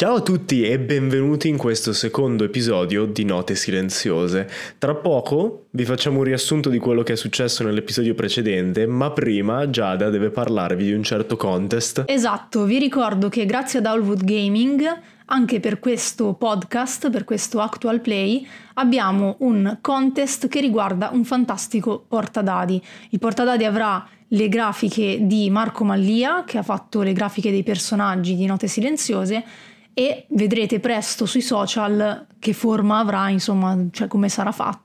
Ciao a tutti e benvenuti in questo secondo episodio di Note Silenziose. Tra poco vi facciamo un riassunto di quello che è successo nell'episodio precedente, ma prima Giada deve parlarvi di un certo contest. Esatto, vi ricordo che grazie ad Owlwood Gaming, anche per questo podcast, per questo Actual Play, abbiamo un contest che riguarda un fantastico portadadi. Il portadadi avrà le grafiche di Marco Mallia, che ha fatto le grafiche dei personaggi di Note Silenziose, e vedrete presto sui social che forma avrà, insomma, cioè come sarà fatto.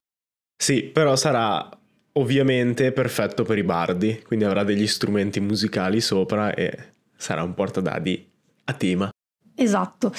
Sì, però sarà ovviamente perfetto per i bardi, quindi avrà degli strumenti musicali sopra e sarà un portadadi a tema. Esatto.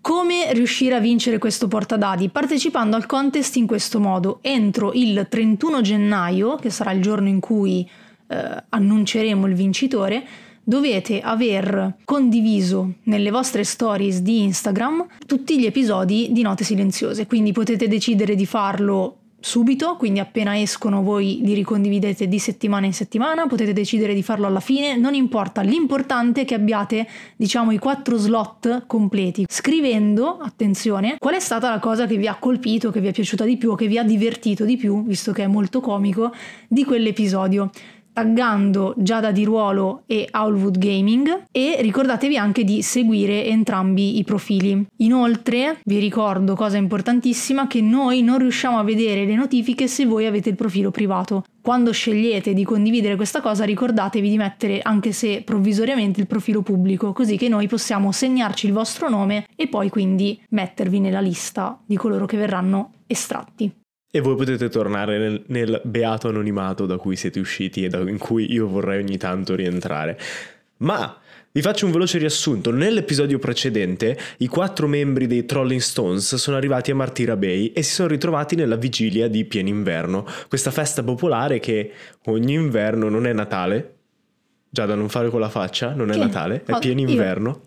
Come riuscire a vincere questo portadadi? Partecipando al contest in questo modo. Entro il 31 gennaio, che sarà il giorno in cui eh, annunceremo il vincitore, dovete aver condiviso nelle vostre stories di Instagram tutti gli episodi di Note Silenziose, quindi potete decidere di farlo subito, quindi appena escono voi li ricondividete di settimana in settimana, potete decidere di farlo alla fine, non importa, l'importante è che abbiate diciamo i quattro slot completi, scrivendo, attenzione, qual è stata la cosa che vi ha colpito, che vi è piaciuta di più che vi ha divertito di più, visto che è molto comico, di quell'episodio taggando Giada di Ruolo e Owlwood Gaming e ricordatevi anche di seguire entrambi i profili. Inoltre vi ricordo, cosa importantissima, che noi non riusciamo a vedere le notifiche se voi avete il profilo privato. Quando scegliete di condividere questa cosa ricordatevi di mettere anche se provvisoriamente il profilo pubblico, così che noi possiamo segnarci il vostro nome e poi quindi mettervi nella lista di coloro che verranno estratti. E voi potete tornare nel, nel beato anonimato da cui siete usciti e da, in cui io vorrei ogni tanto rientrare. Ma vi faccio un veloce riassunto. Nell'episodio precedente i quattro membri dei Trolling Stones sono arrivati a Martira Bay e si sono ritrovati nella vigilia di pieno inverno, questa festa popolare che ogni inverno non è Natale. Già da non fare con la faccia, non è che? Natale, è pieno inverno.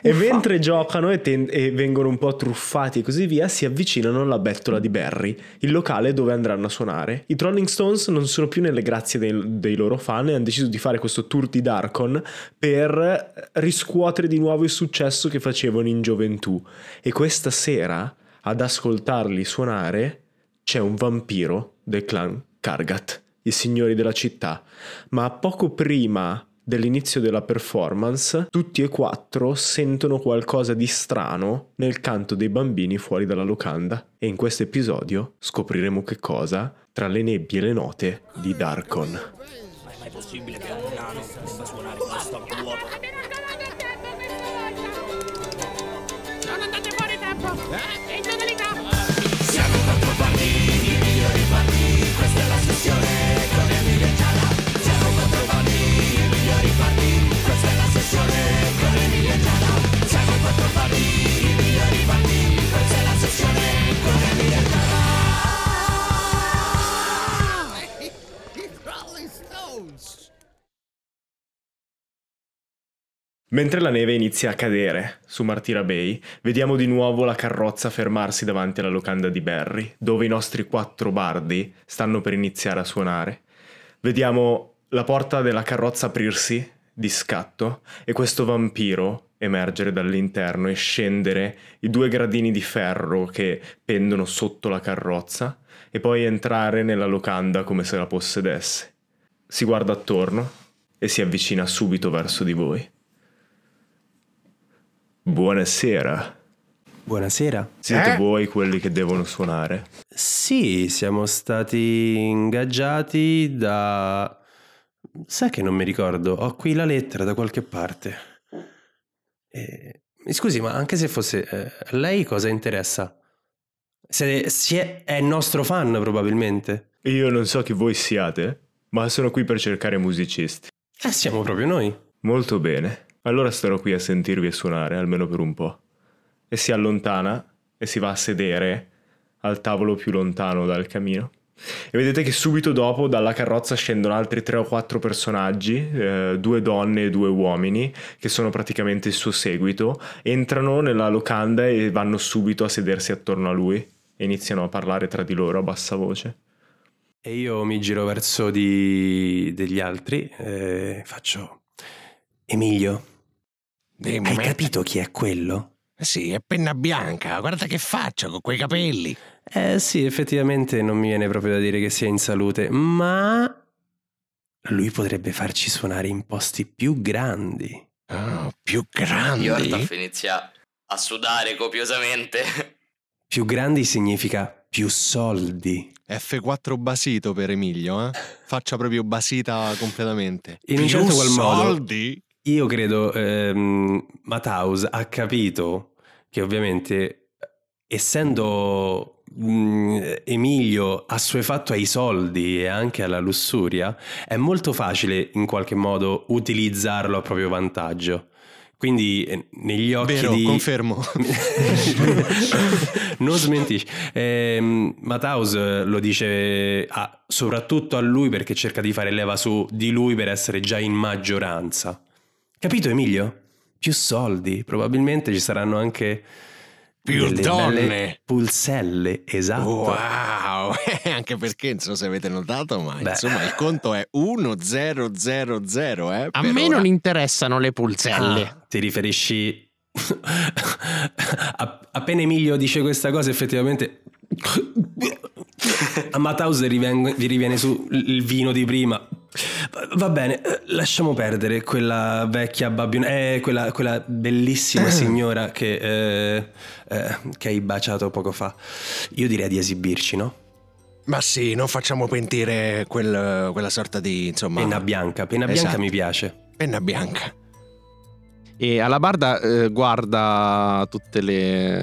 E Uffa. mentre giocano e, ten- e, vengono un po' truffati e così via, si avvicinano alla bettola di Barry, il locale dove andranno a suonare. I Trolling Stones non sono più nelle grazie dei, dei loro fan e hanno deciso di fare questo tour di Darkon per riscuotere di nuovo il successo che facevano in gioventù. E questa sera, ad ascoltarli suonare, c'è un vampiro del clan Kargat, i signori della città. Ma poco prima dell'inizio della performance, tutti e quattro sentono qualcosa di strano nel canto dei bambini fuori dalla locanda e in questo episodio scopriremo che cosa tra le nebbie e le note di Darkon. Ma è mai possibile che un nano Mentre la neve inizia a cadere su Martira Bay, vediamo di nuovo la carrozza fermarsi davanti alla locanda di Barry, dove i nostri quattro bardi stanno per iniziare a suonare. Vediamo la porta della carrozza aprirsi di scatto e questo vampiro emergere dall'interno e scendere i due gradini di ferro che pendono sotto la carrozza e poi entrare nella locanda come se la possedesse. Si guarda attorno e si avvicina subito verso di voi. Buonasera. Buonasera. Siete eh? voi quelli che devono suonare? Sì, siamo stati ingaggiati da... Sai che non mi ricordo, ho qui la lettera da qualche parte. Eh, scusi, ma anche se fosse... Eh, lei cosa interessa? Se, se è, è nostro fan probabilmente. Io non so chi voi siate, ma sono qui per cercare musicisti. Eh, siamo proprio noi. Molto bene. Allora starò qui a sentirvi suonare, almeno per un po'. E si allontana e si va a sedere al tavolo più lontano dal camino. E vedete che subito dopo dalla carrozza scendono altri tre o quattro personaggi, eh, due donne e due uomini, che sono praticamente il suo seguito, entrano nella locanda e vanno subito a sedersi attorno a lui e iniziano a parlare tra di loro a bassa voce. E io mi giro verso di... degli altri e faccio... Emilio, Dimmi Hai capito chi è quello? Sì, è penna bianca, guarda che faccia con quei capelli. Eh sì, effettivamente non mi viene proprio da dire che sia in salute, ma lui potrebbe farci suonare in posti più grandi. Oh, più grandi? Yortaf inizia a sudare copiosamente. Più grandi significa più soldi. F4 basito per Emilio, eh? Faccia proprio basita completamente. In un certo qual modo, soldi? Io credo ehm, Mataus ha capito che ovviamente essendo mh, Emilio assuefatto ai soldi e anche alla lussuria, è molto facile in qualche modo utilizzarlo a proprio vantaggio. Quindi eh, negli occhi Vero, di... confermo. non smentisci. Ehm, Mataus lo dice a- soprattutto a lui perché cerca di fare leva su di lui per essere già in maggioranza. Capito Emilio? Più soldi, probabilmente ci saranno anche Più delle donne. belle pulselle, esatto. Wow, anche perché non so se avete notato, ma Beh. insomma il conto è 1000, eh? A me ora. non interessano le pulselle. Ah, ti riferisci appena Emilio dice questa cosa effettivamente a riven- vi riviene su il vino di prima Va- bene eh, lasciamo perdere quella vecchia babbiona eh, quella, quella bellissima signora che, eh, eh, che hai baciato poco fa io direi di esibirci no? Ma sì, non facciamo pentire quel- quella sorta di, insomma... penna bianca penna bianca Esatto. mi piace penna bianca. E Alabarda eh, guarda tutte le.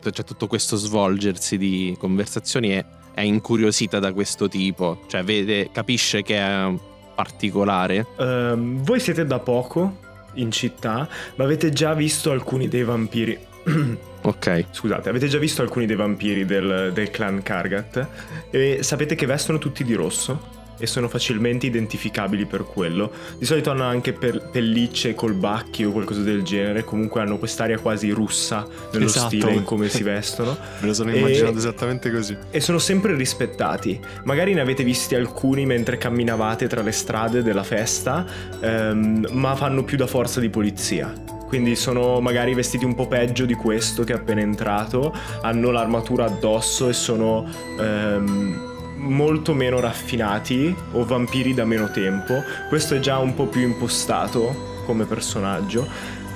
eh, C'è tutto questo svolgersi di conversazioni e è incuriosita da questo tipo. Cioè, vede, capisce che è particolare. Ehm, voi siete da poco in città, ma avete già visto alcuni dei vampiri. Ok. Scusate, avete già visto alcuni dei vampiri del, del clan Kargat e sapete che vestono tutti di rosso e sono facilmente identificabili per quello. Di solito hanno anche per- pellicce col bacchi o qualcosa del genere, comunque hanno quest'aria quasi russa nello Esatto. stile in come si vestono. Me lo sono E- immaginato esattamente così. E sono sempre rispettati. Magari ne avete visti alcuni mentre camminavate tra le strade della festa, ehm, ma fanno più da forza di polizia. Quindi sono magari vestiti un po' peggio di questo che è appena entrato, hanno l'armatura addosso e sono ehm, molto meno raffinati o vampiri da meno tempo. Questo è già un po' più impostato come personaggio.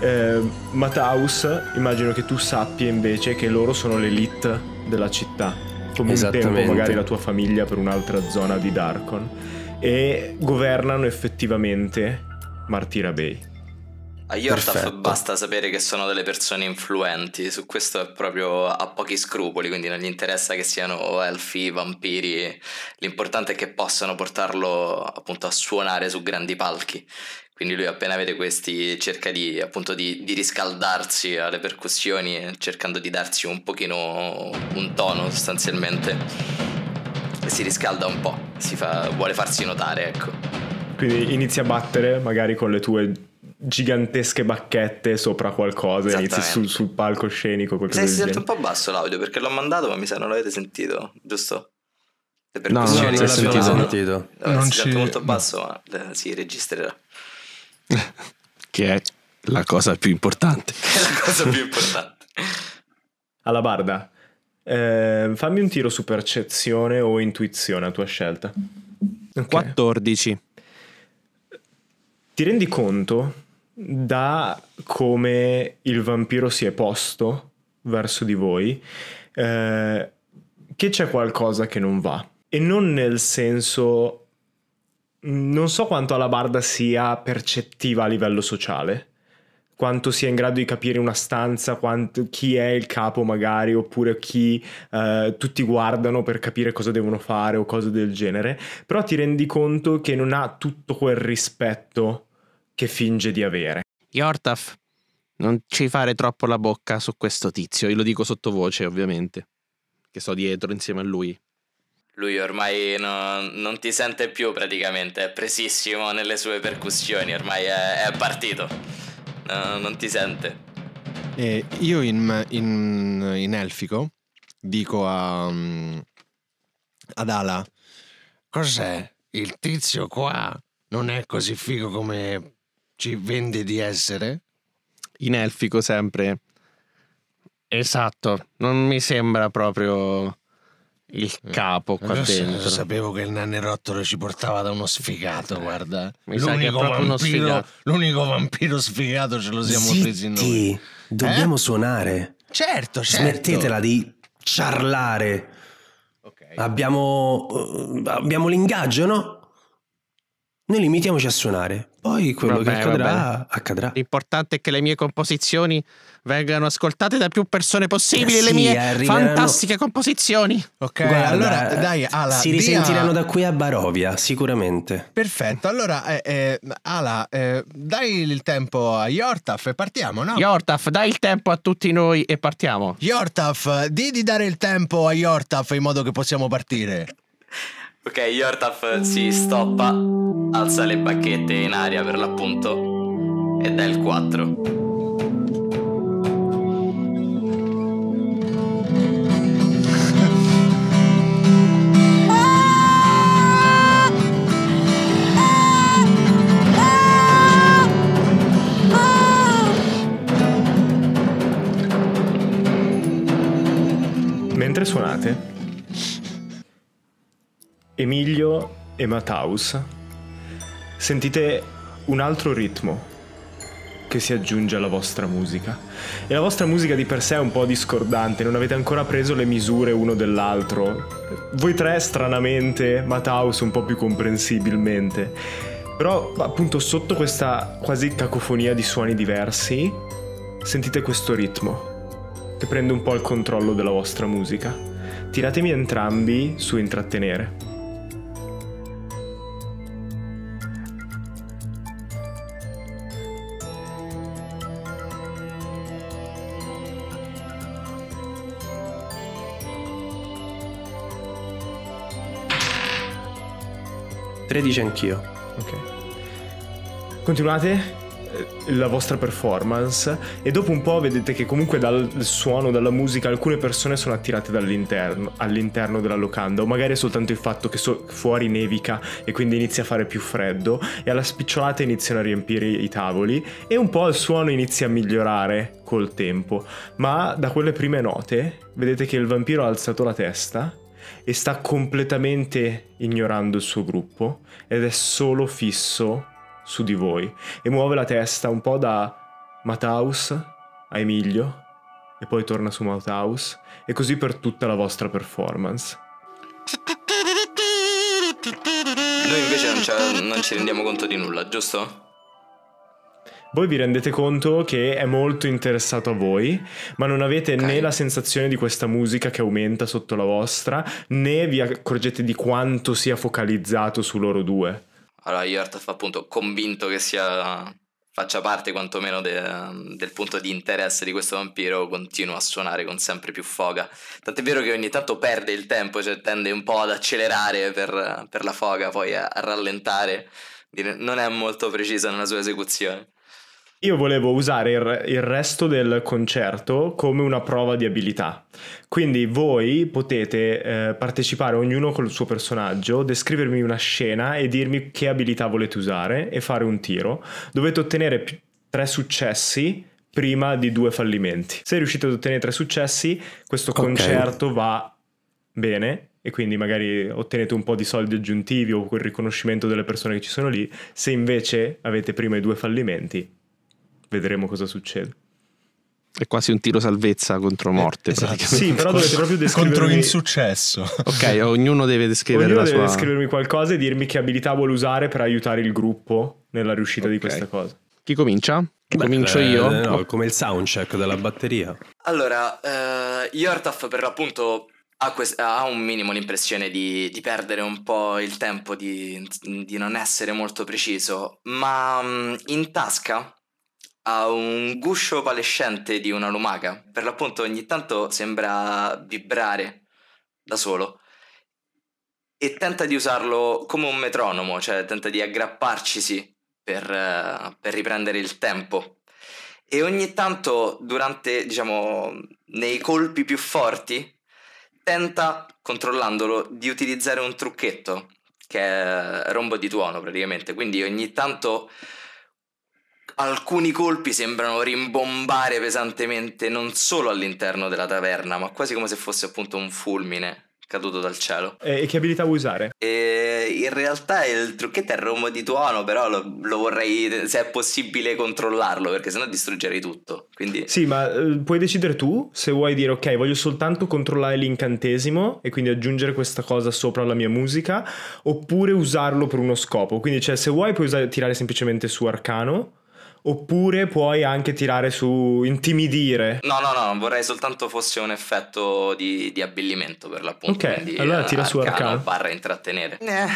Eh, Mataus, immagino che tu sappia invece che loro sono l'elite della città, come un tempo magari la tua famiglia per un'altra zona di Darkon, e governano effettivamente Martira Bay. A Yortaf basta sapere che sono delle persone influenti, su questo è proprio a pochi scrupoli, quindi non gli interessa che siano elfi, vampiri, l'importante è che possano portarlo appunto a suonare su grandi palchi. Quindi lui appena vede questi cerca di appunto di, di riscaldarsi alle percussioni, cercando di darsi un pochino un tono sostanzialmente. Si riscalda un po', si fa, vuole farsi notare, ecco. Quindi inizi a battere magari con le tue gigantesche bacchette sopra qualcosa, inizi sul, sul palcoscenico, Mi qualcosa del si sente un po' basso l'audio perché l'ho mandato ma mi sa non l'avete sentito, giusto? Le No, no, non l'abbiamo sentito. sentito Vabbè, Non si ci- molto basso ma eh, si registrerà. Che è la cosa più importante. È la cosa più importante. Alla barda, eh, fammi un tiro su percezione o intuizione a tua scelta. Ok. 14. Ti rendi conto da come il vampiro si è posto verso di voi eh, che c'è qualcosa che non va. E non nel senso... Non so quanto Alabarda sia percettiva a livello sociale, quanto sia in grado di capire una stanza, quanto- chi è il capo magari, oppure chi eh, tutti guardano per capire cosa devono fare o cose del genere, però ti rendi conto che non ha tutto quel rispetto che finge di avere. Yortaf, non ci fare troppo la bocca su questo tizio. Io lo dico sottovoce, ovviamente. Che sto dietro insieme a lui. Lui ormai no- non ti sente più praticamente, è presissimo nelle sue percussioni, ormai è, è partito. No, non ti sente. E io in, in- in elfico dico a, ad Ala, Cos'è? Il tizio qua non è così figo come ci vende di essere? in elfico sempre. Esatto, non mi sembra proprio il capo qua Io dentro. sapevo che il nanerottolo ci portava da uno sfigato, guarda. Mi sa che è L'unico vampiro, sfigato. l'unico vampiro sfigato ce lo siamo presi noi. Zitti, dobbiamo suonare. Certo, certo. Smettetela di ciarlare. Abbiamo, eh, abbiamo l'ingaggio, no? Noi limitiamoci a suonare. Poi quello Vabbè, che accadrà, vabbè. accadrà. L'importante è che le mie composizioni vengano ascoltate da più persone possibili. Eh le sì, mie arriveranno- fantastiche composizioni. Ok, Guarda, allora dai, Ala. si dia- risentiranno da qui a Barovia, sicuramente. Perfetto, allora eh, eh, Ala, eh, dai il tempo a Yortaf e partiamo, no? Yortaf, dai il tempo a tutti noi e partiamo. Yortaf, di di dare il tempo a Yortaf in modo che possiamo partire. Ok, Yortaf si stoppa, alza le bacchette in aria per l'appunto ed è il 4. Mentre suonate, Emilio e Mataus sentite un altro ritmo che si aggiunge alla vostra musica. E la vostra musica di per sé è un po' discordante, non avete ancora preso le misure uno dell'altro. Voi tre stranamente, Mataus un po' più comprensibilmente. Però appunto sotto questa quasi cacofonia di suoni diversi, sentite questo ritmo che prende un po' il controllo della vostra musica. Tiratemi entrambi su intrattenere. 13 anch'io. Ok. Continuate eh, la vostra performance e dopo un po' vedete che comunque dal suono, dalla musica, alcune persone sono attirate dall'interno, all'interno della locanda o magari è soltanto il fatto che so- fuori nevica e quindi inizia a fare più freddo e alla spicciolata iniziano a riempire i tavoli e un po' il suono inizia a migliorare col tempo, ma da quelle prime note vedete che il vampiro ha alzato la testa e sta completamente ignorando il suo gruppo ed è solo fisso su di voi e muove la testa un po' da Mataus a Emilio e poi torna su Mataus e così per tutta la vostra performance. Noi invece non, non ci rendiamo conto di nulla, giusto? Voi vi rendete conto che è molto interessato a voi, ma non avete Ok. né la sensazione di questa musica che aumenta sotto la vostra, né vi accorgete di quanto sia focalizzato su loro due. Allora Yortaf appunto convinto che sia faccia parte quantomeno de- del punto di interesse di questo vampiro continua a suonare con sempre più foga tant'è vero che ogni tanto perde il tempo cioè tende un po' ad accelerare per, per la foga poi a, a rallentare non è molto preciso nella sua esecuzione Io volevo usare il, il resto del concerto come una prova di abilità. Quindi voi potete eh, partecipare ognuno col suo personaggio, descrivermi una scena e dirmi che abilità volete usare e fare un tiro. Dovete ottenere pi- tre successi prima di due fallimenti. Se riuscite ad ottenere tre successi, questo Ok. concerto va bene e quindi magari ottenete un po' di soldi aggiuntivi o quel riconoscimento delle persone che ci sono lì. Se invece avete prima i due fallimenti, vedremo cosa succede. È quasi un tiro salvezza contro morte. esatto. praticamente. Sì, però dovete proprio Contro descrivermi insuccesso. Ok, ognuno deve descrivere Ognuno la deve sua. descrivermi qualcosa e dirmi che abilità vuole usare per aiutare il gruppo nella riuscita di Ok. questa cosa. Chi comincia? Comincio Eh, io? no, Oh, come il soundcheck della batteria. Allora, eh, Yortaf per l'appunto ha, quest- ha un minimo l'impressione di, di perdere un po' il tempo, di, di non essere molto preciso, ma mm, in tasca ha un guscio palescente di una lumaca. Per l'appunto ogni tanto sembra vibrare da solo e tenta di usarlo come un metronomo, cioè tenta di aggrapparcisi per, per riprendere il tempo. E ogni tanto, durante, diciamo, nei colpi più forti, tenta, controllandolo, di utilizzare un trucchetto che è rombo di tuono praticamente. Quindi ogni tanto alcuni colpi sembrano rimbombare pesantemente non solo all'interno della taverna, ma quasi come se fosse appunto un fulmine caduto dal cielo. E, che abilità vuoi usare? E in realtà il trucchetto è rombo di tuono, però lo, lo vorrei, se è possibile, controllarlo, perché sennò distruggerei tutto. Quindi Sì, ma eh, puoi decidere tu se vuoi dire ok, voglio soltanto controllare l'incantesimo e quindi aggiungere questa cosa sopra la mia musica, oppure usarlo per uno scopo. Quindi, cioè, se vuoi puoi usare- tirare semplicemente su arcano, oppure puoi anche tirare su intimidire. No, no, no, vorrei soltanto fosse un effetto di, di abbellimento per l'appunto. Ok, quindi, allora eh, tira su arcano. barra intrattenere. Eh,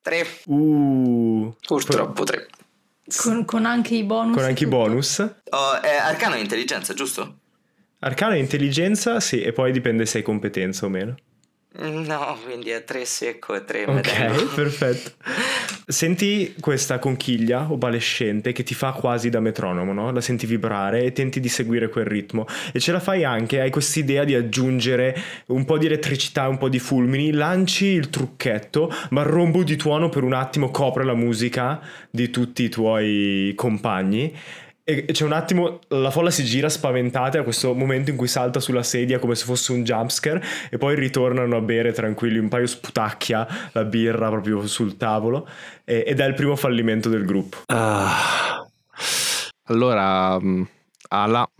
tre. Uh, Purtroppo tre. Con, con anche i bonus. con anche i bonus. Oh, è arcano e intelligenza, giusto? Arcano e intelligenza, sì, e poi dipende se hai competenza o meno. No, quindi è tre secco e tre Ok, medello. perfetto. Senti questa conchiglia opalescente che ti fa quasi da metronomo, no? La senti vibrare e tenti di seguire quel ritmo. E ce la fai anche, hai quest'idea di aggiungere un po' di elettricità, un po' di fulmini, lanci il trucchetto, ma il rombo di tuono per un attimo copre la musica di tutti i tuoi compagni. E c'è un attimo, la folla si gira spaventata a questo momento in cui salta sulla sedia come se fosse un jumpscare e poi ritornano a bere tranquilli, un paio sputacchia la birra proprio sul tavolo e- ed è il primo fallimento del gruppo. Ah. Allora, mh, Ala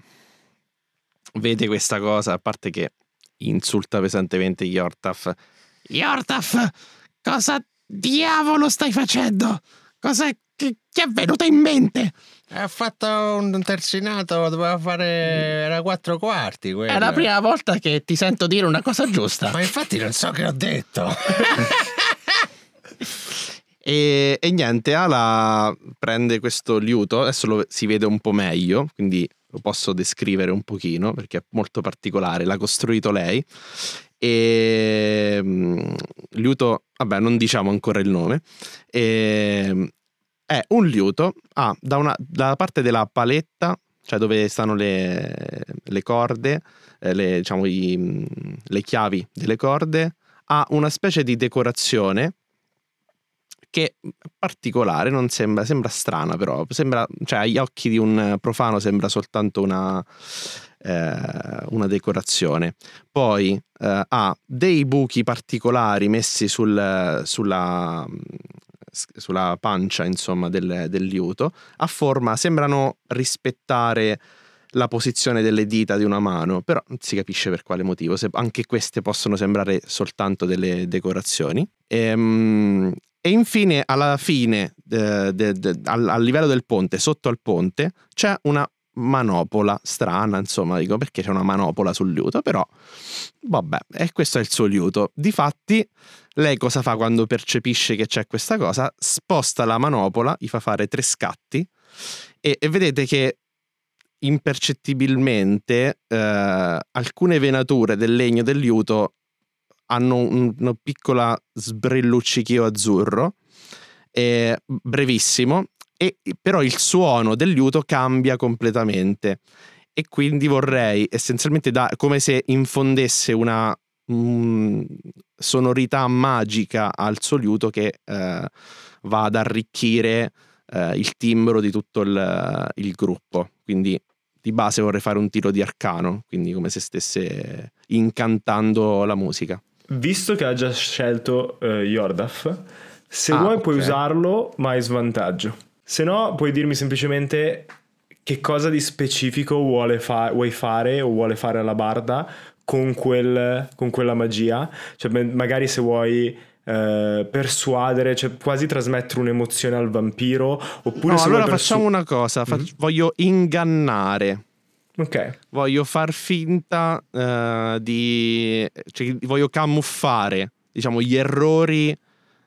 vede questa cosa, a parte che insulta pesantemente Yortaf. Yortaf, cosa diavolo stai facendo? Cosa che, che è venuto in mente? Ha fatto un terzinato, doveva fare. Era quattro quarti. È quello. la prima volta che ti sento dire una cosa giusta. Ma infatti non so che ho detto. E, e niente, Ala prende questo liuto, adesso lo, si vede un po' meglio, quindi lo posso descrivere un pochino perché è molto particolare, l'ha costruito lei. E mm, liuto, vabbè, non diciamo ancora il nome. E, è un liuto, ha da una dalla parte della paletta, cioè dove stanno le, le corde, eh, le, diciamo i, mm, le chiavi delle corde, ha una specie di decorazione che è particolare, non sembra, sembra strana però, sembra, cioè agli occhi di un profano sembra soltanto una, eh, una decorazione. Poi eh, ha dei buchi particolari messi sul- sulla, sulla pancia insomma del, del liuto, a forma, sembrano rispettare la posizione delle dita di una mano, però non si capisce per quale motivo, se- anche queste possono sembrare soltanto delle decorazioni. Ehm, e infine, alla fine, eh, de- de- al, al livello del ponte, sotto al ponte, c'è una manopola strana, insomma, dico perché c'è una manopola sul liuto, però vabbè, e questo è il suo liuto. Difatti, lei cosa fa quando percepisce che c'è questa cosa? Sposta la manopola, gli fa fare tre scatti e, e vedete che impercettibilmente eh, alcune venature del legno del liuto hanno un- una piccola sbrilluccichio azzurro, brevissimo, e però il suono del liuto cambia completamente e quindi vorrei essenzialmente da, come se infondesse una mm, sonorità magica al suo liuto che eh, va ad arricchire eh, il timbro di tutto il, il gruppo. Quindi di base vorrei fare un tiro di arcano, quindi come se stesse incantando la musica. Visto che ha già scelto eh, Yordaf, se Ah, vuoi puoi ok. usarlo, ma hai svantaggio. Se no, puoi dirmi semplicemente che cosa di specifico vuole fa- vuoi fare o vuole fare alla barda con, quel- con quella magia. Cioè, ma- magari se vuoi eh, persuadere, cioè quasi trasmettere un'emozione al vampiro, oppure No, allora persu- facciamo una cosa, fac- Mhm. voglio ingannare. Ok, voglio far finta eh, di cioè, voglio camuffare diciamo gli errori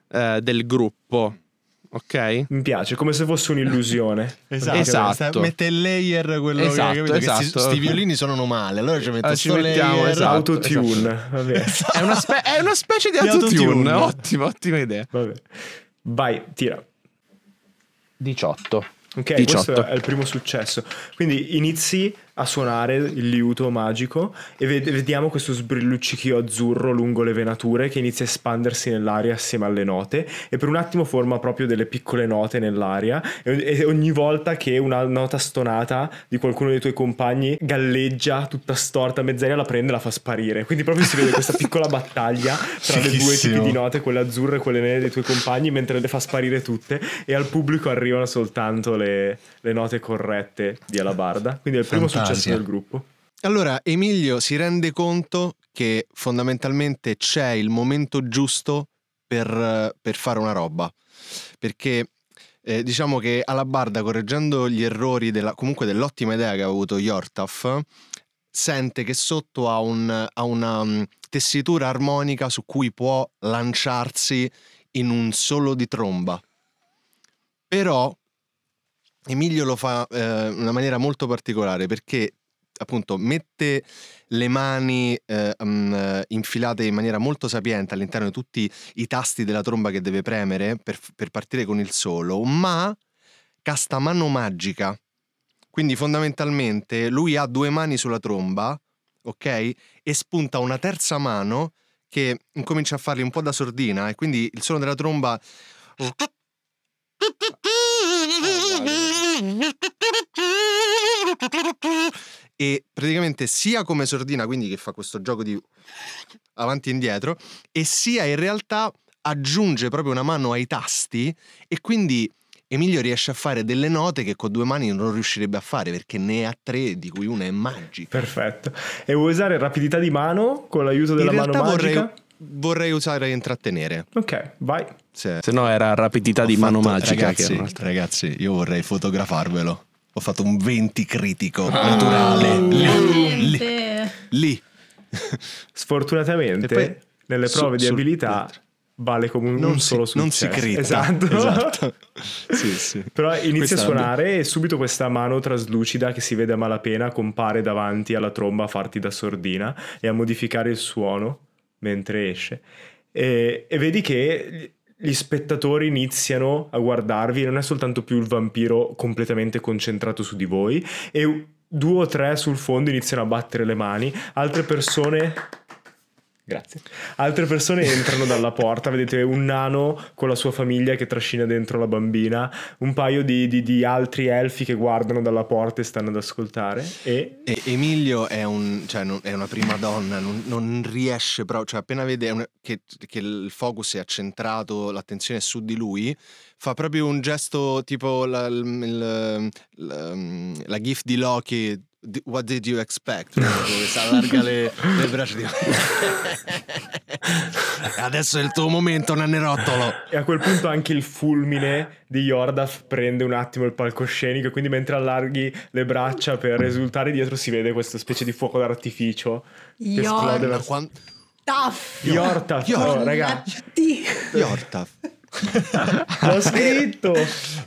eh, del gruppo ok mi piace, come se fosse un'illusione. Esatto, Esatto. mette il layer quello Esatto, che, capito, esatto. sti violini suonano male. Allora ci metto Ah, ci mettiamo, layer. esatto. Autotune, va bene. è, una spe- è una specie di Di autotune, autotune. ottima ottima idea va bene. Vai, tira. 18 Ok, 18. questo è il primo successo. Quindi inizi a suonare il liuto magico e ved- vediamo questo sbrilluccichio azzurro lungo le venature che inizia a espandersi nell'aria assieme alle note e per un attimo forma proprio delle piccole note nell'aria e, ogni volta che una nota stonata di qualcuno dei tuoi compagni galleggia tutta storta mezz'aria la prende e la fa sparire. Quindi proprio si vede questa piccola battaglia tra le due tipi di note quelle azzurre e quelle nere dei tuoi compagni mentre le fa sparire tutte e al pubblico arrivano soltanto le, le note corrette di Alabarda. Quindi è il primo Fantasia. Successo del gruppo Allora, Emilio si rende conto che fondamentalmente c'è il momento giusto per, per fare una roba. Perché eh, diciamo che Alabarda, correggendo gli errori della, comunque dell'ottima idea che ha avuto Yortaf, sente che sotto ha, un- ha una mm, tessitura armonica su cui può lanciarsi in un solo di tromba. Però Emilio lo fa eh, in una maniera molto particolare perché appunto mette le mani eh, eh, infilate in maniera molto sapiente all'interno di tutti i tasti della tromba che deve premere per, per partire con il solo, ma casta mano magica. Quindi fondamentalmente lui ha due mani sulla tromba, ok? E spunta una terza mano che incomincia a fargli un po' da sordina e quindi il suono della tromba e praticamente sia come sordina, quindi che fa questo gioco di avanti e indietro, e sia in realtà aggiunge proprio una mano ai tasti e quindi Emilio riesce a fare delle note che con due mani non riuscirebbe a fare perché ne ha tre, di cui una è magica. perfetto e vuoi usare rapidità di mano con l'aiuto della mano magica vorrei, vorrei usare intrattenere. ok vai Se- Se no era rapidità di Ho mano fatto- magica. che Ragazzi, un'altra- ragazzi, io vorrei fotografarvelo. Ho fatto un 20 critico Ah. naturale. Lì, lì, lì. sfortunatamente poi nelle su- prove di sul- abilità vale come un, Non un si- solo successo non si critta. esatto, Esatto. Sì, sì. Però inizia Questa a è suonare e subito questa mano traslucida che si vede a malapena compare davanti alla tromba a farti da sordina e a modificare il suono mentre esce. E, e vedi che gli spettatori iniziano a guardarvi non è soltanto più il vampiro completamente concentrato su di voi e due o tre sul fondo iniziano a battere le mani, altre persone Grazie. Altre persone entrano dalla porta, vedete un nano con la sua famiglia che trascina dentro la bambina, un paio di, di- di altri elfi che guardano dalla porta e stanno ad ascoltare e E Emilio è, un, cioè, non- è una prima donna, non, non riesce proprio, cioè appena vede un- che, che il focus è accentrato, l'attenzione è su di lui, fa proprio un gesto tipo la, il- la- la gif di Loki, What did you expect? Si allarga le, le braccia di... Adesso è il tuo momento, nanerottolo. E a quel punto anche il fulmine di Yordaf prende un attimo il palcoscenico, e quindi mentre allarghi le braccia per esultare dietro si vede questa specie di fuoco d'artificio che esplode verso... Quan- Taff. Yortaf, Yortaf. oh, raga, Mannaggia-ti. Yortaf. L'ho scritto!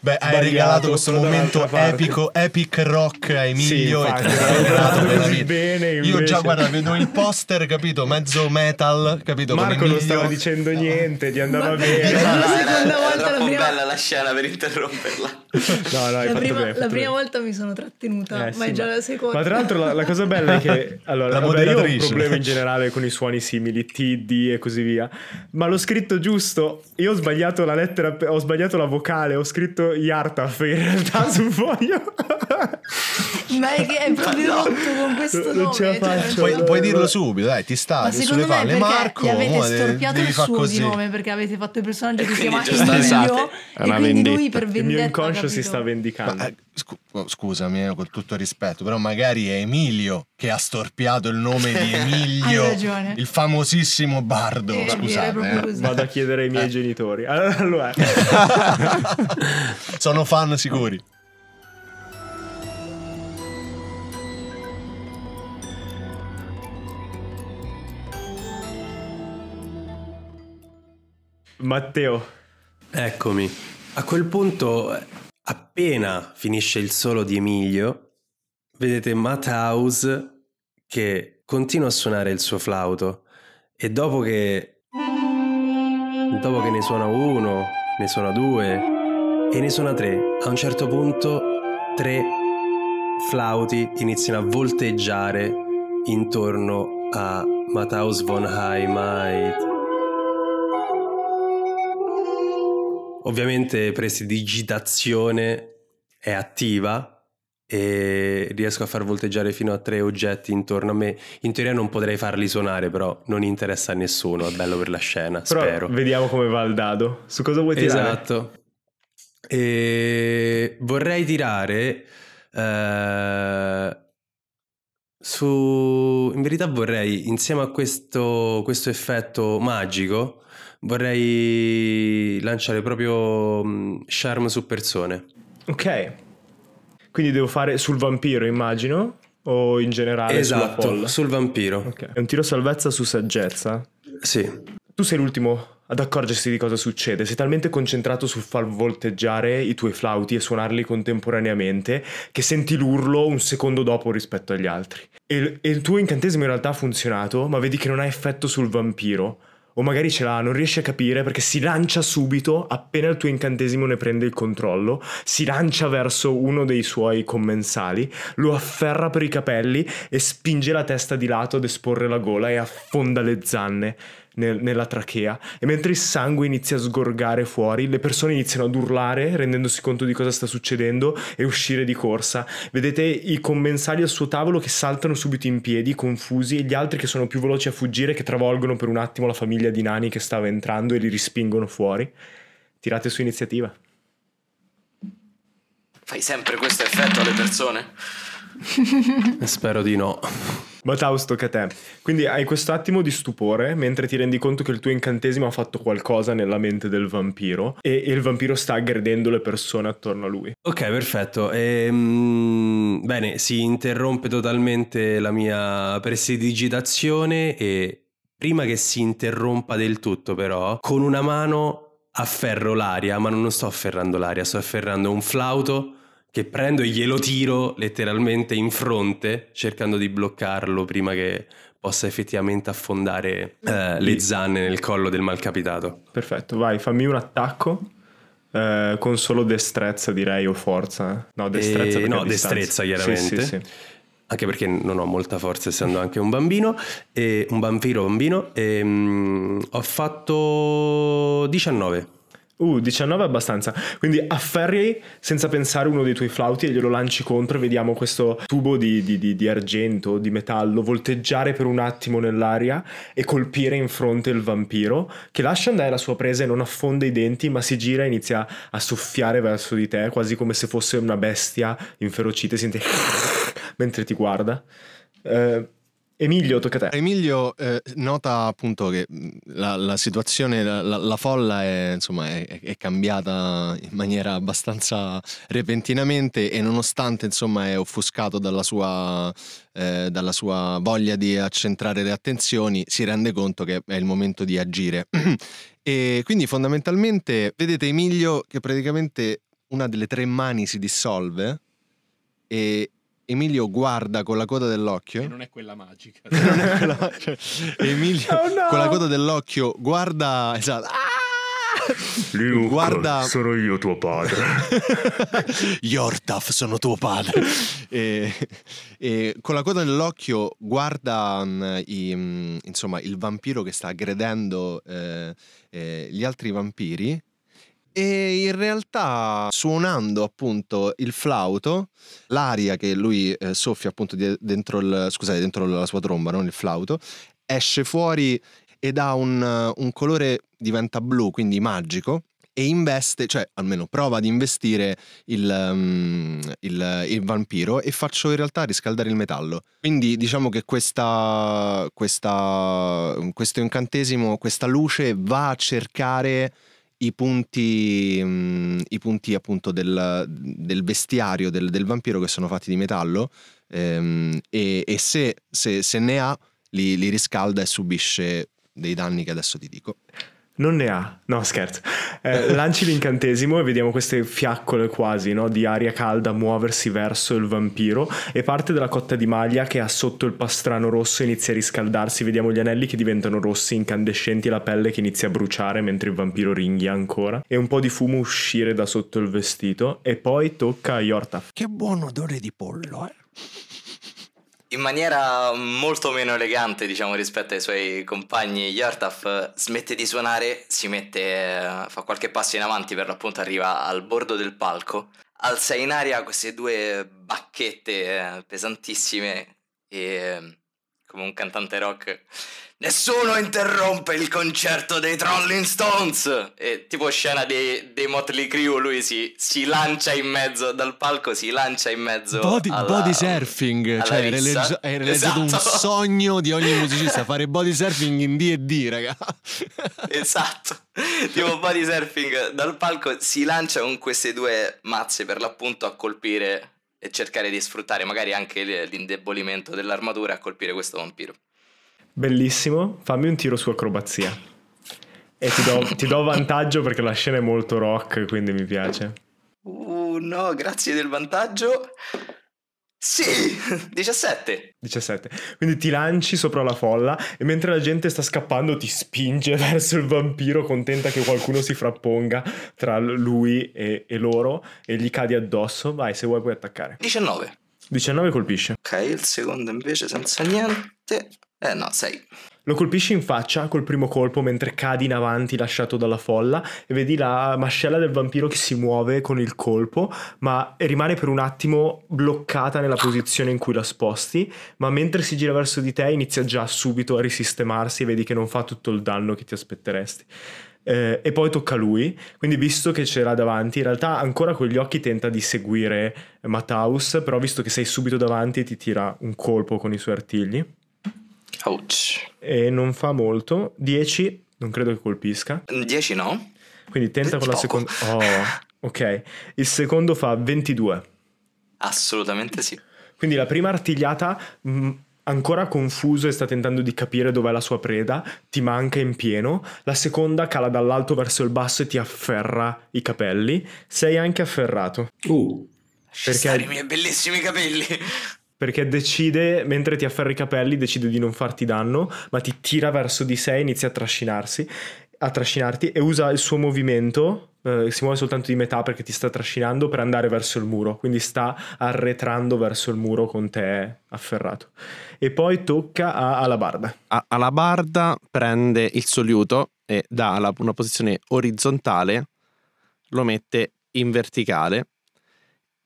Beh, hai Sbagliato, regalato questo momento epico, epic rock a Emilio Sì, e te l'hai regalato regalato per la così vita. bene, Io invece. già, guarda, vedo il poster, capito? Mezzo metal, capito? Marco non stava dicendo niente, gli andava Ma- bene. La seconda volta, la prima- bella la scena per interromperla. No, no, La prima, la prima volta mi sono trattenuta, Eh, ma sì, è già ma- la seconda. Ma tra l'altro la, la cosa bella è che allora, La vabbè, io ho un problema in generale con i suoni simili, T, D e così via. Ma l'ho scritto giusto. Io ho sbagliato la lettera, ho sbagliato la vocale, ho scritto Yartaf in realtà sul foglio. Ma è che è proprio No. rotto con questo Non nome. ce la cioè-. Puoi, puoi dirlo subito, dai, ti Ma stavi sulle secondo me palle. Marco, gli avete storpiato devi il suo così. di nome perché avete fatto il personaggio che si chiama Emilio è e una quindi lui vendetta. per Il vendetta mio inconscio si capito? sta vendicando. Ma, eh, scu- oh, scusami, eh, con tutto il rispetto, però magari è Emilio che ha storpiato il nome di Emilio, Hai ragione. il famosissimo bardo. Eh, Scusate, eh. così. Vado a chiedere ai miei genitori. Allora, sono fan sicuri. Matteo, Eccomi. A quel punto, appena finisce il solo di Emilio, vedete Matt House che continua a suonare il suo flauto e dopo che dopo che ne suona uno, ne suona due e ne suona tre, a un certo punto tre flauti iniziano a volteggiare intorno a Matthäus von Heimat. Ovviamente prestidigitazione è attiva e riesco a far volteggiare fino a tre oggetti intorno a me. In teoria non potrei farli suonare, però non interessa a nessuno, è bello per la scena, Però spero. vediamo come va il dado. Su cosa vuoi tirare? Esatto. E vorrei tirare eh, su... In verità vorrei, insieme a questo, questo effetto magico, vorrei lanciare proprio mm, charm su persone. Ok. Quindi devo fare sul vampiro, immagino? O in generale esatto, sul vampiro. Ok. È un tiro salvezza su saggezza. Sì. Tu sei l'ultimo ad accorgersi di cosa succede. Sei talmente concentrato sul far volteggiare i tuoi flauti e suonarli contemporaneamente che senti l'urlo un secondo dopo rispetto agli altri. E il tuo incantesimo in realtà ha funzionato, ma vedi che non ha effetto sul vampiro. O magari ce l'ha, non riesci a capire perché si lancia subito appena il tuo incantesimo ne prende il controllo, si lancia verso uno dei suoi commensali, lo afferra per i capelli e spinge la testa di lato ad esporre la gola e affonda le zanne nel- nella trachea. E mentre il sangue inizia a sgorgare fuori, le persone iniziano ad urlare rendendosi conto di cosa sta succedendo e uscire di corsa. Vedete i commensali al suo tavolo che saltano subito in piedi, confusi, e gli altri che sono più veloci a fuggire, che travolgono per un attimo la famiglia di nani che stava entrando e li rispingono fuori. Tirate su iniziativa. Fai sempre questo effetto alle persone? Spero di no. Mataus, tocca a te. Quindi hai questo attimo di stupore mentre ti rendi conto che il tuo incantesimo ha fatto qualcosa nella mente del vampiro e, e il vampiro sta aggredendo le persone attorno a lui. Ok, perfetto. Ehm, bene, si interrompe totalmente la mia prestidigitazione e prima che si interrompa del tutto però, con una mano afferro l'aria, ma non sto afferrando l'aria, sto afferrando un flauto che prendo e glielo tiro letteralmente in fronte, cercando di bloccarlo prima che possa effettivamente affondare eh, le zanne nel collo del malcapitato. Perfetto, vai, fammi un attacco. eh, con solo destrezza direi o forza. No, destrezza. Eh, perché no, destrezza, chiaramente. Sì, sì, sì. anche perché non ho molta forza essendo anche un bambino, e un vampiro bambino, e, mm, ho fatto 19. Uh, 19 è abbastanza. Quindi afferri senza pensare uno dei tuoi flauti e glielo lanci contro e vediamo questo tubo di, di- di- di argento, di metallo, volteggiare per un attimo nell'aria e colpire in fronte il vampiro, che lascia andare la sua presa e non affonda i denti, ma si gira e inizia a soffiare verso di te, quasi come se fosse una bestia inferocita, sente mentre ti guarda. Eh, Emilio, tocca a te. Emilio eh, nota appunto che mh, la, la situazione, la, la- la folla è, insomma, è, è cambiata in maniera abbastanza repentinamente e nonostante insomma è offuscato dalla sua, eh, dalla sua voglia di accentrare le attenzioni, si rende conto che è il momento di agire. e quindi fondamentalmente vedete Emilio che praticamente una delle tre mani si dissolve e Emilio guarda con la coda dell'occhio. E non è quella magica. Non è quella- cioè, Emilio Oh no! con la coda dell'occhio guarda esatto ah! guarda sono io tuo padre. Yortaf sono tuo padre e, e con la coda dell'occhio guarda mm, i- mm, insomma il vampiro che sta aggredendo eh, eh, gli altri vampiri e in realtà suonando appunto il flauto l'aria che lui eh, soffia appunto dentro, il, scusate, dentro la sua tromba non il flauto esce fuori ed ha un, un colore diventa blu quindi magico e investe, cioè almeno prova ad investire il, um, il- il vampiro e faccio in realtà riscaldare il metallo. Quindi diciamo che questa, questa- questo incantesimo, questa luce va a cercare i punti, mm, i punti appunto del, del vestiario del, del vampiro che sono fatti di metallo ehm, e, e se, se- se ne ha li, li riscalda e subisce dei danni che adesso ti dico. Non ne ha, no scherzo. Eh, lanci l'incantesimo e vediamo queste fiaccole quasi no, di aria calda muoversi verso il vampiro e parte della cotta di maglia che ha sotto il pastrano rosso inizia a riscaldarsi. Vediamo gli anelli che diventano rossi, incandescenti e la pelle che inizia a bruciare mentre il vampiro ringhia ancora e un po' di fumo uscire da sotto il vestito e poi tocca a Yortaf. Che buon odore di pollo, eh. In maniera molto meno elegante, diciamo, rispetto ai suoi compagni, Yartaf smette di suonare, si mette, eh, fa qualche passo in avanti, per l'appunto arriva al bordo del palco, alza in aria queste due bacchette eh, pesantissime e come un cantante rock Nessuno interrompe il concerto dei Trolling Stones! E tipo scena dei, dei Motley Crue, lui si, si, lancia in mezzo dal palco, si lancia in mezzo Body, alla, body surfing, cioè è realizzato esatto. un sogno di ogni musicista fare body surfing in D&D, raga. esatto, tipo body surfing dal palco si lancia con queste due mazze per l'appunto a colpire e cercare di sfruttare magari anche l'indebolimento dell'armatura a colpire questo vampiro. Bellissimo, fammi un tiro su acrobazia. E ti do, ti do vantaggio perché la scena è molto rock, quindi mi piace. Uh, no, grazie del vantaggio. Sì, 17. 17. Quindi ti lanci sopra la folla e mentre la gente sta scappando ti spinge verso il vampiro contenta che qualcuno si frapponga tra lui e, e loro e gli cadi addosso. Vai, se vuoi puoi attaccare. 19. 19 colpisce. Ok, il secondo invece senza niente. Eh no, 6. Lo colpisci in faccia col primo colpo mentre cadi in avanti lasciato dalla folla e vedi la mascella del vampiro che si muove con il colpo, ma rimane per un attimo bloccata nella posizione in cui la sposti, ma mentre si gira verso di te inizia già subito a risistemarsi e vedi che non fa tutto il danno che ti aspetteresti. Eh, e poi tocca a lui, quindi visto che c'era davanti, in realtà ancora con gli occhi tenta di seguire Mataus, però visto che sei subito davanti ti tira un colpo con i suoi artigli. Ouch. E non fa molto. 10, non credo che colpisca. 10 no. Quindi tenta con la seconda. Oh, ok. Il secondo fa 22. Assolutamente sì. Quindi la prima artigliata, mh, ancora confuso e sta tentando di capire dov'è la sua preda, ti manca in pieno. La seconda cala dall'alto verso il basso e ti afferra i capelli. Sei anche afferrato. Uh. Perché i miei bellissimi capelli perché decide, mentre ti afferra i capelli, decide di non farti danno, ma ti tira verso di sé, inizia a trascinarsi, a trascinarti e usa il suo movimento, eh, si muove soltanto di metà perché ti sta trascinando per andare verso il muro, quindi sta arretrando verso il muro con te afferrato. E poi tocca a Alabarda. Alabarda prende il suo liuto e da una posizione orizzontale lo mette in verticale,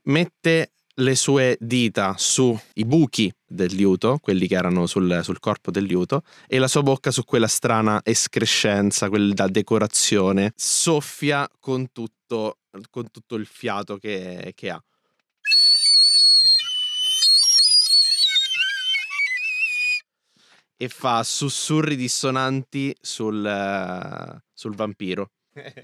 mette le sue dita sui buchi del liuto, quelli che erano sul, sul, corpo del liuto, e la sua bocca su quella strana escrescenza, quella decorazione, soffia con tutto, con tutto il fiato che, che ha. E fa sussurri dissonanti sul, sul vampiro.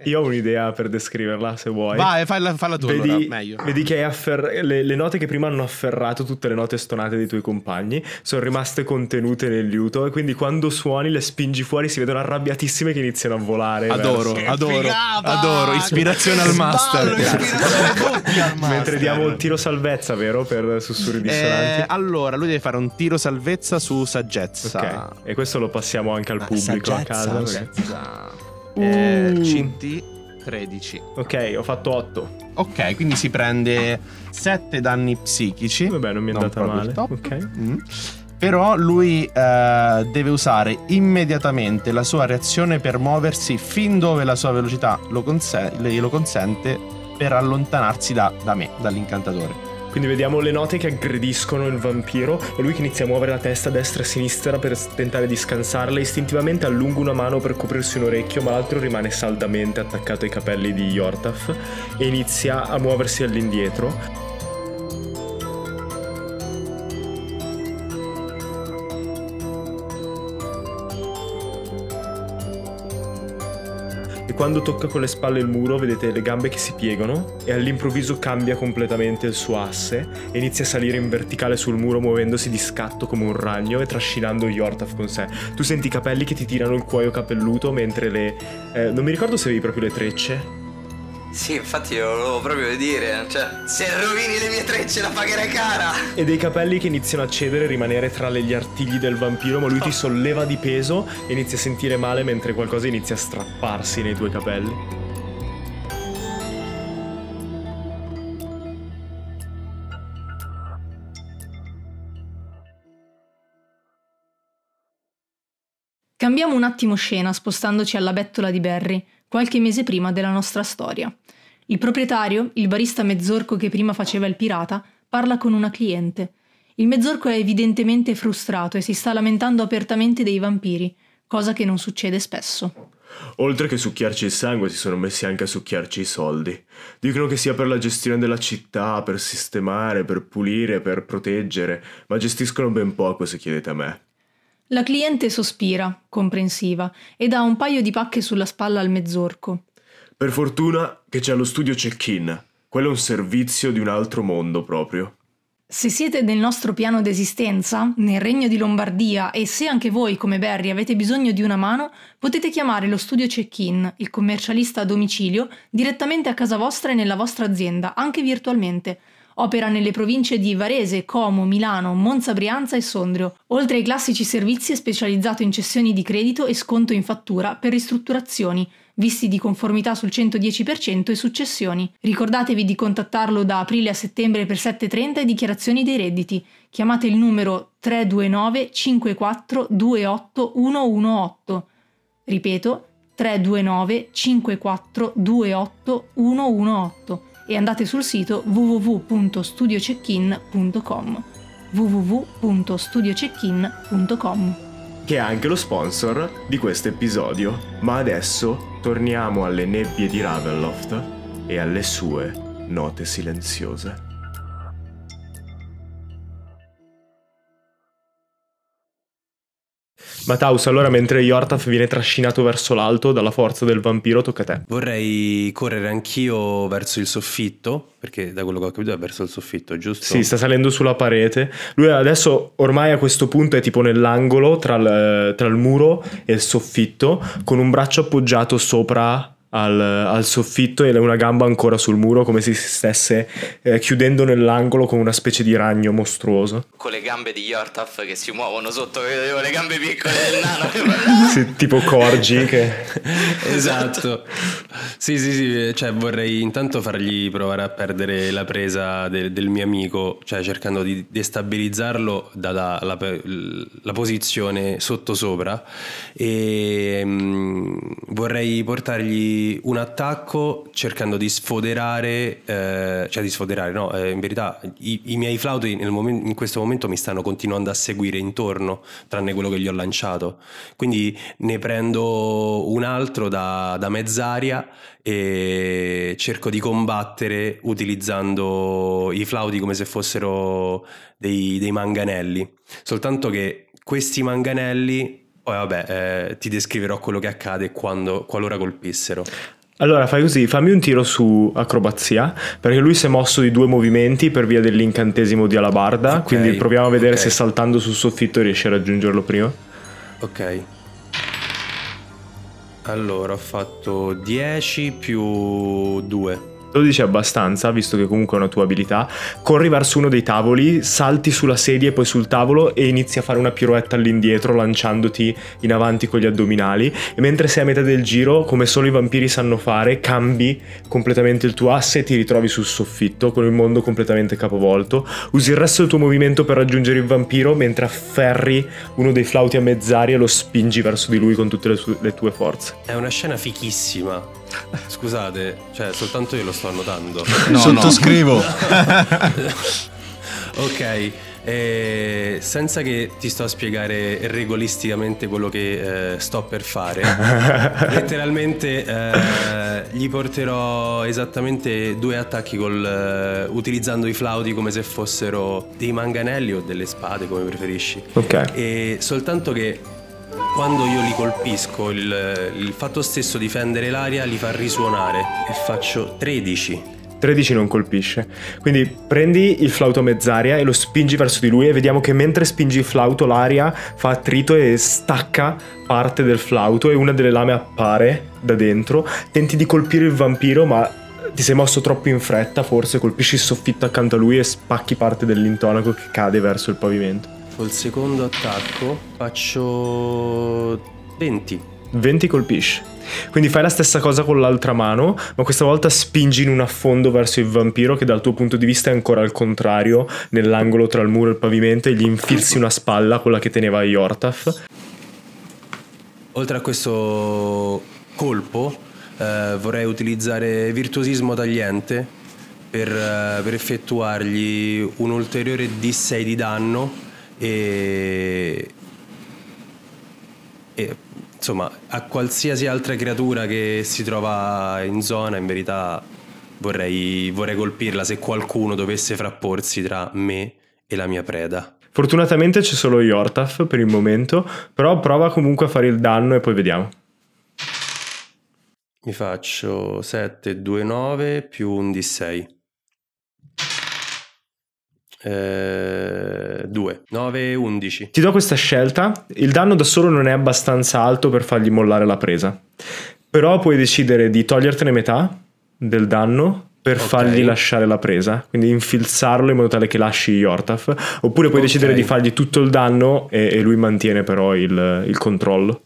Io ho un'idea per descriverla, se vuoi. Vai, falla, falla tu vedi, allora, meglio. Vedi che affer- le, le, note che prima hanno afferrato tutte le note stonate dei tuoi compagni sono rimaste contenute nel liuto e quindi quando suoni le spingi fuori si vedono arrabbiatissime che iniziano a volare. Adoro, verso... adoro, figata! adoro, ispirazione al master. Ballo, ispirazione al master. Mentre diamo il tiro salvezza, vero? Per sussurri dissonanti. Eh, allora, lui deve fare un tiro salvezza su saggezza. Ok, e questo lo passiamo anche al pubblico saggezza, a casa. Saggezza. Eh, CT 13. Ok, ho fatto 8. Ok, quindi si prende 7 danni psichici. Vabbè, non mi è andata male. Ok. Mm. Però lui eh, deve usare immediatamente la sua reazione per muoversi fin dove la sua velocità lo, conse- glielo consente per allontanarsi da, da me, dall'incantatore. Quindi vediamo le note che aggrediscono il vampiro e lui che inizia a muovere la testa destra e sinistra per tentare di scansarla. Istintivamente allunga una mano per coprirsi un orecchio, ma l'altro rimane saldamente attaccato ai capelli di Yortaf e inizia a muoversi all'indietro. Quando tocca con le spalle il muro vedete le gambe che si piegano e all'improvviso cambia completamente il suo asse e inizia a salire in verticale sul muro muovendosi di scatto come un ragno e trascinando Yortaf con sé. Tu senti i capelli che ti tirano il cuoio capelluto mentre le... eh, non mi ricordo se avevi proprio le trecce. Sì, infatti lo volevo proprio dire. Cioè, se rovini le mie trecce la pagherai cara. E dei capelli che iniziano a cedere e rimanere tra le- gli artigli del vampiro, ma lui ti solleva di peso e inizi a sentire male mentre qualcosa inizia a strapparsi nei tuoi capelli. Cambiamo un attimo scena spostandoci alla bettola di Barry, qualche mese prima della nostra storia. Il proprietario, il barista mezzorco che prima faceva il pirata, parla con una cliente. Il mezzorco è evidentemente frustrato e si sta lamentando apertamente dei vampiri, cosa che non succede spesso. Oltre che succhiarci il sangue, si sono messi anche a succhiarci i soldi. Dicono che sia per la gestione della città, per sistemare, per pulire, per proteggere, ma gestiscono ben poco se chiedete a me. La cliente sospira, comprensiva, e dà un paio di pacche sulla spalla al mezzorco. Per fortuna che c'è lo studio check-in. Quello è un servizio di un altro mondo proprio. Se siete nel nostro piano d'esistenza, nel regno di Lombardia, e se anche voi, come Barry, avete bisogno di una mano, potete chiamare lo studio check-in, il commercialista a domicilio, direttamente a casa vostra e nella vostra azienda, anche virtualmente. Opera nelle province di Varese, Como, Milano, Monza Brianza e Sondrio, oltre ai classici servizi è specializzato in cessioni di credito e sconto in fattura per ristrutturazioni, visti di conformità sul 110% e successioni. Ricordatevi di contattarlo da aprile a settembre per 730 e dichiarazioni dei redditi. Chiamate il numero 329 54 28 118. Ripeto, 329 54 28 118 e andate sul sito www.studioceckin.com www.studioceckin.com che è anche lo sponsor di questo episodio. Ma adesso torniamo alle nebbie di Ravenloft e alle sue note silenziose. Mataus, allora mentre Yortaf viene trascinato verso l'alto dalla forza del vampiro, tocca a te. Vorrei correre anch'io verso il soffitto, perché da quello che ho capito è verso il soffitto, giusto? Sì, sta salendo sulla parete. Lui adesso ormai a questo punto è tipo nell'angolo tra il, tra il muro e il soffitto, con un braccio appoggiato sopra al, al soffitto e una gamba ancora sul muro, come se si stesse eh, chiudendo nell'angolo con una specie di ragno mostruoso. Con le gambe di Yortaf che si muovono sotto, vedevo le gambe piccole del nano. Sì, tipo Corgi che... esatto. Sì, sì, sì, cioè vorrei intanto fargli provare a perdere la presa del, del mio amico, cioè cercando di destabilizzarlo dalla la, la posizione sotto sopra e mm, vorrei portargli un attacco cercando di sfoderare, eh, cioè di sfoderare, no, eh, in verità i, i miei flauti nel momen- in questo momento mi stanno continuando a seguire intorno, tranne quello che gli ho lanciato. Quindi ne prendo un altro da, da mezz'aria e cerco di combattere utilizzando i flauti come se fossero dei, dei manganelli. Soltanto che questi manganelli poi vabbè, eh, ti descriverò quello che accade quando, qualora colpissero. Allora fai così, fammi un tiro su acrobazia, perché lui si è mosso di due movimenti per via dell'incantesimo di alabarda, Ok, quindi proviamo a vedere ok. se saltando sul soffitto riesce a raggiungerlo prima. Ok. Allora ho fatto 10 più 2. 12 è abbastanza, visto che comunque è una tua abilità. Corri verso uno dei tavoli, salti sulla sedia e poi sul tavolo e inizi a fare una piroetta all'indietro lanciandoti in avanti con gli addominali. E mentre sei a metà del giro, come solo i vampiri sanno fare, cambi completamente il tuo asse e ti ritrovi sul soffitto con il mondo completamente capovolto. Usi il resto del tuo movimento per raggiungere il vampiro mentre afferri uno dei flauti a mezz'aria e lo spingi verso di lui con tutte le tue forze. È una scena fichissima. Scusate, cioè soltanto io lo sto annotando. Sottoscrivo. Ok, eh, senza che ti sto a spiegare regolisticamente quello che eh, sto per fare, letteralmente eh, gli porterò esattamente due attacchi col, eh, utilizzando i flauti come se fossero dei manganelli o delle spade, come preferisci. Ok. E soltanto che quando io li colpisco, il, il fatto stesso di fendere l'aria li fa risuonare e faccio 13. 13 non colpisce. Quindi prendi il flauto a mezz'aria e lo spingi verso di lui e vediamo che mentre spingi il flauto l'aria fa attrito e stacca parte del flauto e una delle lame appare da dentro. Tenti di colpire il vampiro ma ti sei mosso troppo in fretta, forse colpisci il soffitto accanto a lui e spacchi parte dell'intonaco che cade verso il pavimento. Col secondo attacco faccio 20. 20 colpisce. Quindi fai la stessa cosa con l'altra mano, ma questa volta spingi in un affondo verso il vampiro che dal tuo punto di vista è ancora al contrario, nell'angolo tra il muro e il pavimento e gli infilzi una spalla, quella che teneva Yortaf. Oltre a questo colpo, eh, vorrei utilizzare virtuosismo tagliente per, eh, per effettuargli un ulteriore D6 di danno e, e insomma a qualsiasi altra creatura che si trova in zona in verità vorrei, vorrei colpirla se qualcuno dovesse frapporsi tra me e la mia preda. Fortunatamente c'è solo Yortaf per il momento, però prova comunque a fare il danno e poi vediamo. Mi faccio 7, 2, 9 più un D6. 2, 9, 11. Ti do questa scelta, il danno da solo non è abbastanza alto per fargli mollare la presa, però puoi decidere di togliertene metà del danno per Ok. fargli lasciare la presa, quindi infilzarlo in modo tale che lasci Yortaf, oppure puoi Ok. decidere di fargli tutto il danno e, e lui mantiene però il, il controllo.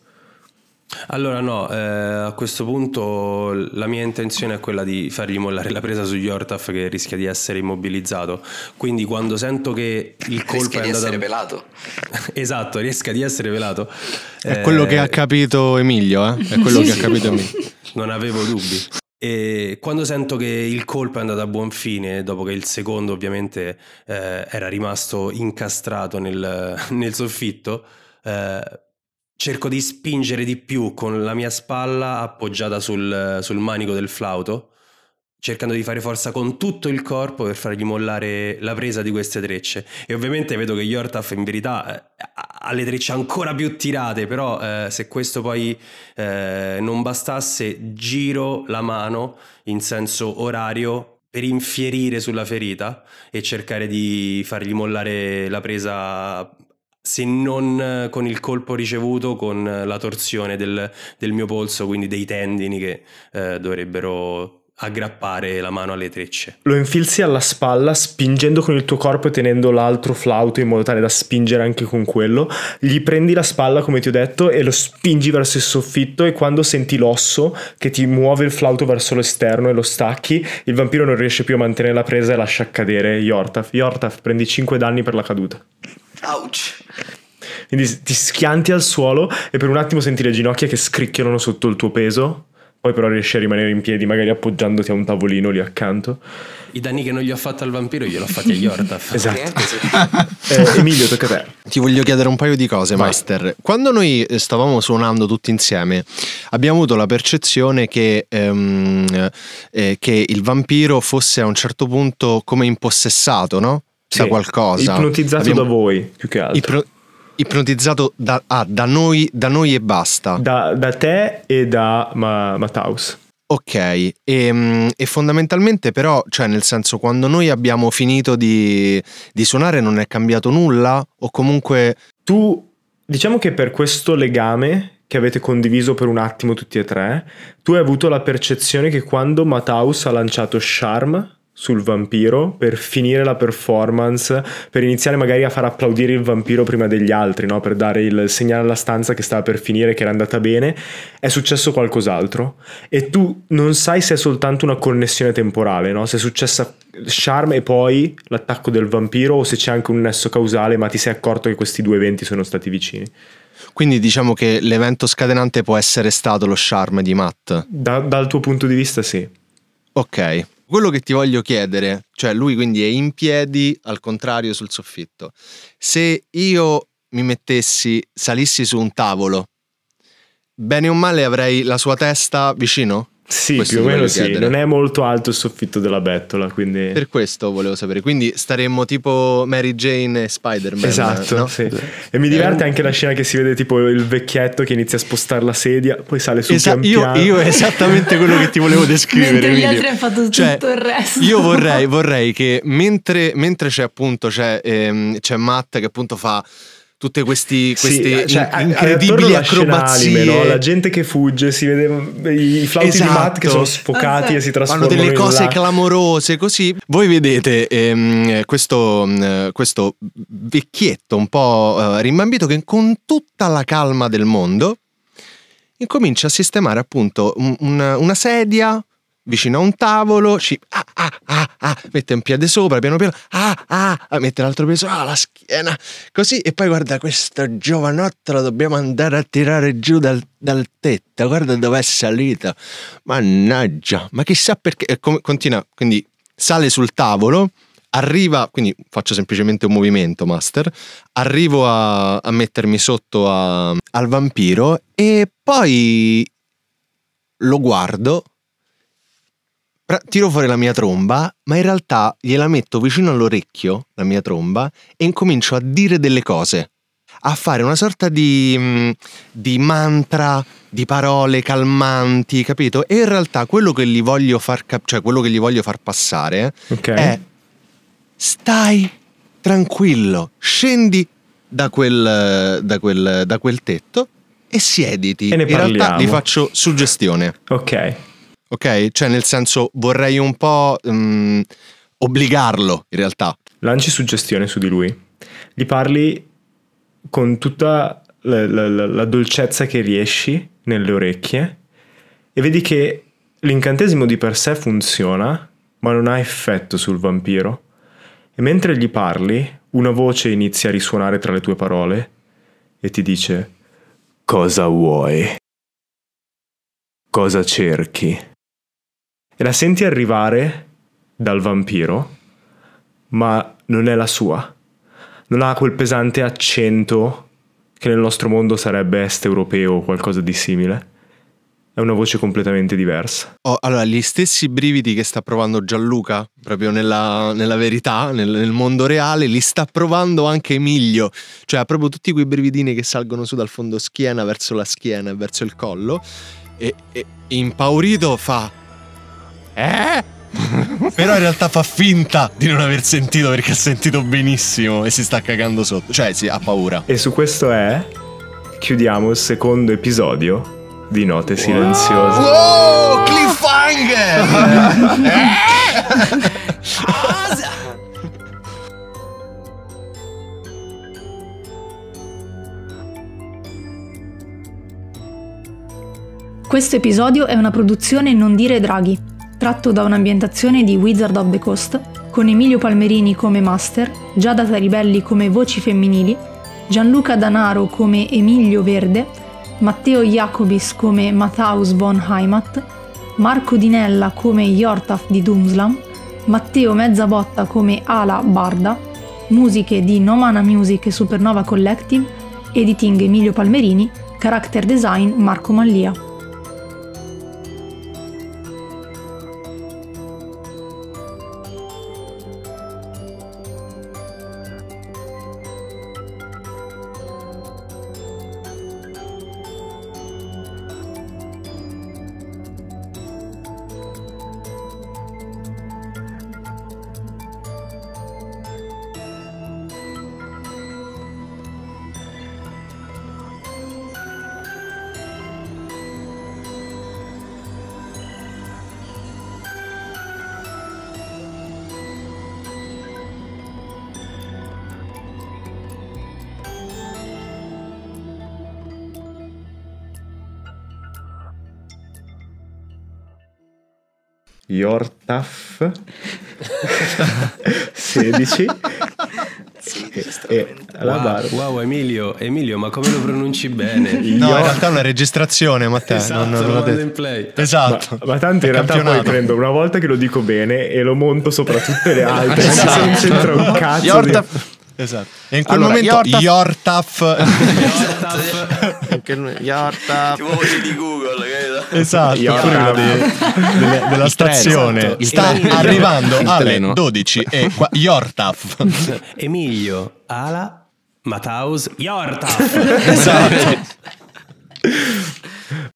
Allora no, eh, a questo punto la mia intenzione è quella di fargli mollare la presa su Yortaf che rischia di essere immobilizzato. Quindi quando sento che il colpo Rischia è di andato... essere pelato. esatto, rischia di essere velato. È Eh, quello che ha capito Emilio, eh? È quello Sì, che ha sì. capito Emilio. Non avevo dubbi. E quando sento che il colpo è andato a buon fine, dopo che il secondo ovviamente eh, era rimasto incastrato nel, nel soffitto, eh, cerco di spingere di più con la mia spalla appoggiata sul, sul manico del flauto, cercando di fare forza con tutto il corpo per fargli mollare la presa di queste trecce. E ovviamente vedo che Yortaf in verità eh, ha le trecce ancora più tirate, però eh, se questo poi eh, non bastasse, giro la mano in senso orario per infierire sulla ferita e cercare di fargli mollare la presa se non eh, con il colpo ricevuto, con eh, la torsione del, del mio polso, quindi dei tendini che eh, dovrebbero aggrappare la mano alle trecce. Lo infilzi alla spalla spingendo con il tuo corpo e tenendo l'altro flauto in modo tale da spingere anche con quello. Gli prendi la spalla come ti ho detto e lo spingi verso il soffitto e quando senti l'osso che ti muove il flauto verso l'esterno e lo stacchi, il vampiro non riesce più a mantenere la presa e lascia cadere Yortaf. Yortaf, prendi 5 danni per la caduta. Ouch. Quindi ti schianti al suolo e per un attimo senti le ginocchia che scricchiolano sotto il tuo peso. Poi però riesci a rimanere in piedi, magari appoggiandoti a un tavolino lì accanto. I danni che non gli ho fatto al vampiro gliel'ho fatti a Yortaf. Esatto. Eh, Emilio, tocca a te. Ti voglio chiedere un paio di cose, Vai. Master. Quando noi eh, stavamo suonando tutti insieme, abbiamo avuto la percezione che, ehm, eh, che il vampiro fosse a un certo punto come impossessato, no? Sì, qualcosa. Ipnotizzato Abbiamo- da voi, più che altro. Ipno- ipnotizzato da, ah, da noi, da noi e basta. Da, da te e da Ma- Mataus. Ok, e, mm, e fondamentalmente però, cioè nel senso, quando noi abbiamo finito di, di suonare non è cambiato nulla? O comunque... Tu, diciamo che per questo legame che avete condiviso per un attimo tutti e tre, tu hai avuto la percezione che quando Mataus ha lanciato Charm sul vampiro per finire la performance, per iniziare magari a far applaudire il vampiro prima degli altri, no? per dare il segnale alla stanza che stava per finire, che era andata bene, è successo qualcos'altro. E tu non sai se è soltanto una connessione temporale, no? se è successa Charm e poi l'attacco del vampiro o se c'è anche un nesso causale, ma ti sei accorto che questi due eventi sono stati vicini. Quindi diciamo che l'evento scatenante può essere stato lo charme di Matt. Da- dal tuo punto di vista sì. Ok. Quello che ti voglio chiedere, cioè lui quindi è in piedi al contrario sul soffitto. Se io mi mettessi, salissi su un tavolo, bene o male avrei la sua testa vicino? Sì, Questo più o meno sì. chiedere. Non è molto alto il soffitto della bettola, quindi... Per questo volevo sapere. Quindi staremmo tipo Mary Jane e Spider-Man. Esatto, no? sì. E mi diverte anche la scena che si vede tipo il vecchietto che inizia a spostare la sedia, poi sale su Esa- pian io, piano. io è esattamente quello che ti volevo descrivere. Mentre gli altri hanno fatto Cioè, tutto il resto. Io vorrei, vorrei che mentre, mentre c'è appunto c'è, ehm, c'è Matt che appunto fa tutte questi, Sì, queste cioè, in- incredibili acrobazie. anime, no? La gente che fugge, si vede i flauti Esatto. di Matt che sono sfocati Ah, e si sì. Fanno trasformano delle cose là. clamorose così. Voi vedete ehm, questo, questo vecchietto un po' eh, rimbambito che con tutta la calma del mondo incomincia a sistemare appunto un- una, una sedia vicino a un tavolo, ci, ah, ah, ah, ah, mette un piede sopra, piano piano, ah, ah, ah, mette l'altro piede sopra, ah, la schiena, così, e poi guarda questo giovanotto lo dobbiamo andare a tirare giù dal, dal tetto, guarda dove è salito, mannaggia, ma chissà perché, e come- continua, quindi sale sul tavolo, arriva, quindi faccio semplicemente un movimento, master, arrivo a, a mettermi sotto a- al vampiro e poi lo guardo, tiro fuori la mia tromba, ma in realtà gliela metto vicino all'orecchio, la mia tromba, e incomincio a dire delle cose, a fare una sorta di, mm, di mantra, di parole calmanti, capito? E in realtà quello che gli voglio far, cap- cioè quello che gli voglio far passare Ok. è stai tranquillo, scendi da quel, da quel, da quel tetto e siediti. E ne In realtà parliamo. gli faccio suggestione, Ok. Ok? Cioè nel senso vorrei un po' mm, obbligarlo in realtà. Lanci suggestione su di lui. Gli parli con tutta la- la- la dolcezza che riesci nelle orecchie e vedi che l'incantesimo di per sé funziona, ma non ha effetto sul vampiro. E mentre gli parli, una voce inizia a risuonare tra le tue parole e ti dice: Cosa vuoi? Cosa cerchi? E la senti arrivare dal vampiro, ma non è la sua. Non ha quel pesante accento che nel nostro mondo sarebbe est europeo o qualcosa di simile. È una voce completamente diversa. Ho allora gli stessi brividi che sta provando Gianluca, proprio nella, nella verità, nel, nel mondo reale, li sta provando anche Emilio. Cioè ha proprio tutti quei brividini che salgono su dal fondo schiena verso la schiena e verso il collo. E, e impaurito fa. Eh? Però in realtà fa finta di non aver sentito perché ha sentito benissimo e si sta cagando sotto. Cioè, sì, ha paura. E su questo è. Chiudiamo il secondo episodio di Note Silenziose. Wow, cliffhanger! Questo episodio è una produzione Non dire draghi, tratto da un'ambientazione di Wizard of the Coast, con Emilio Palmerini come master, Giada Taribelli come voci femminili, Gianluca Danaro come Emilio Verde, Matteo Jacobis come Matthäus von Heimat, Marco Dinella come Yortaf di Doomslam, Matteo Mezzabotta come Ala Barda, musiche di Nomana Music e Supernova Collective, editing Emilio Palmerini, character design Marco Mallia. Yortaf 16 e, e la wow, barba. wow, Emilio, Emilio, ma come lo pronunci bene? No, in realtà è una registrazione, Matteo. esatto, non, non lo l'ho detto. in play. Esatto. Ma, ma tanto in realtà poi prendo una volta che lo dico bene e lo monto sopra tutte le altre Esatto. se non c'entra un cazzo di- Yortaf- Esatto. E in quel Allora, momento Yortaf- Yortaf Anche lui- Yortaf. Tipo voce di Google, capito? Esatto, esatto, Io pure delle, delle, della stazione. Treno, esatto. Sta treno. arrivando il alle treno. 12 e qua, Yortaf. Emilio, Ala, Mataus, Yortaf. esatto.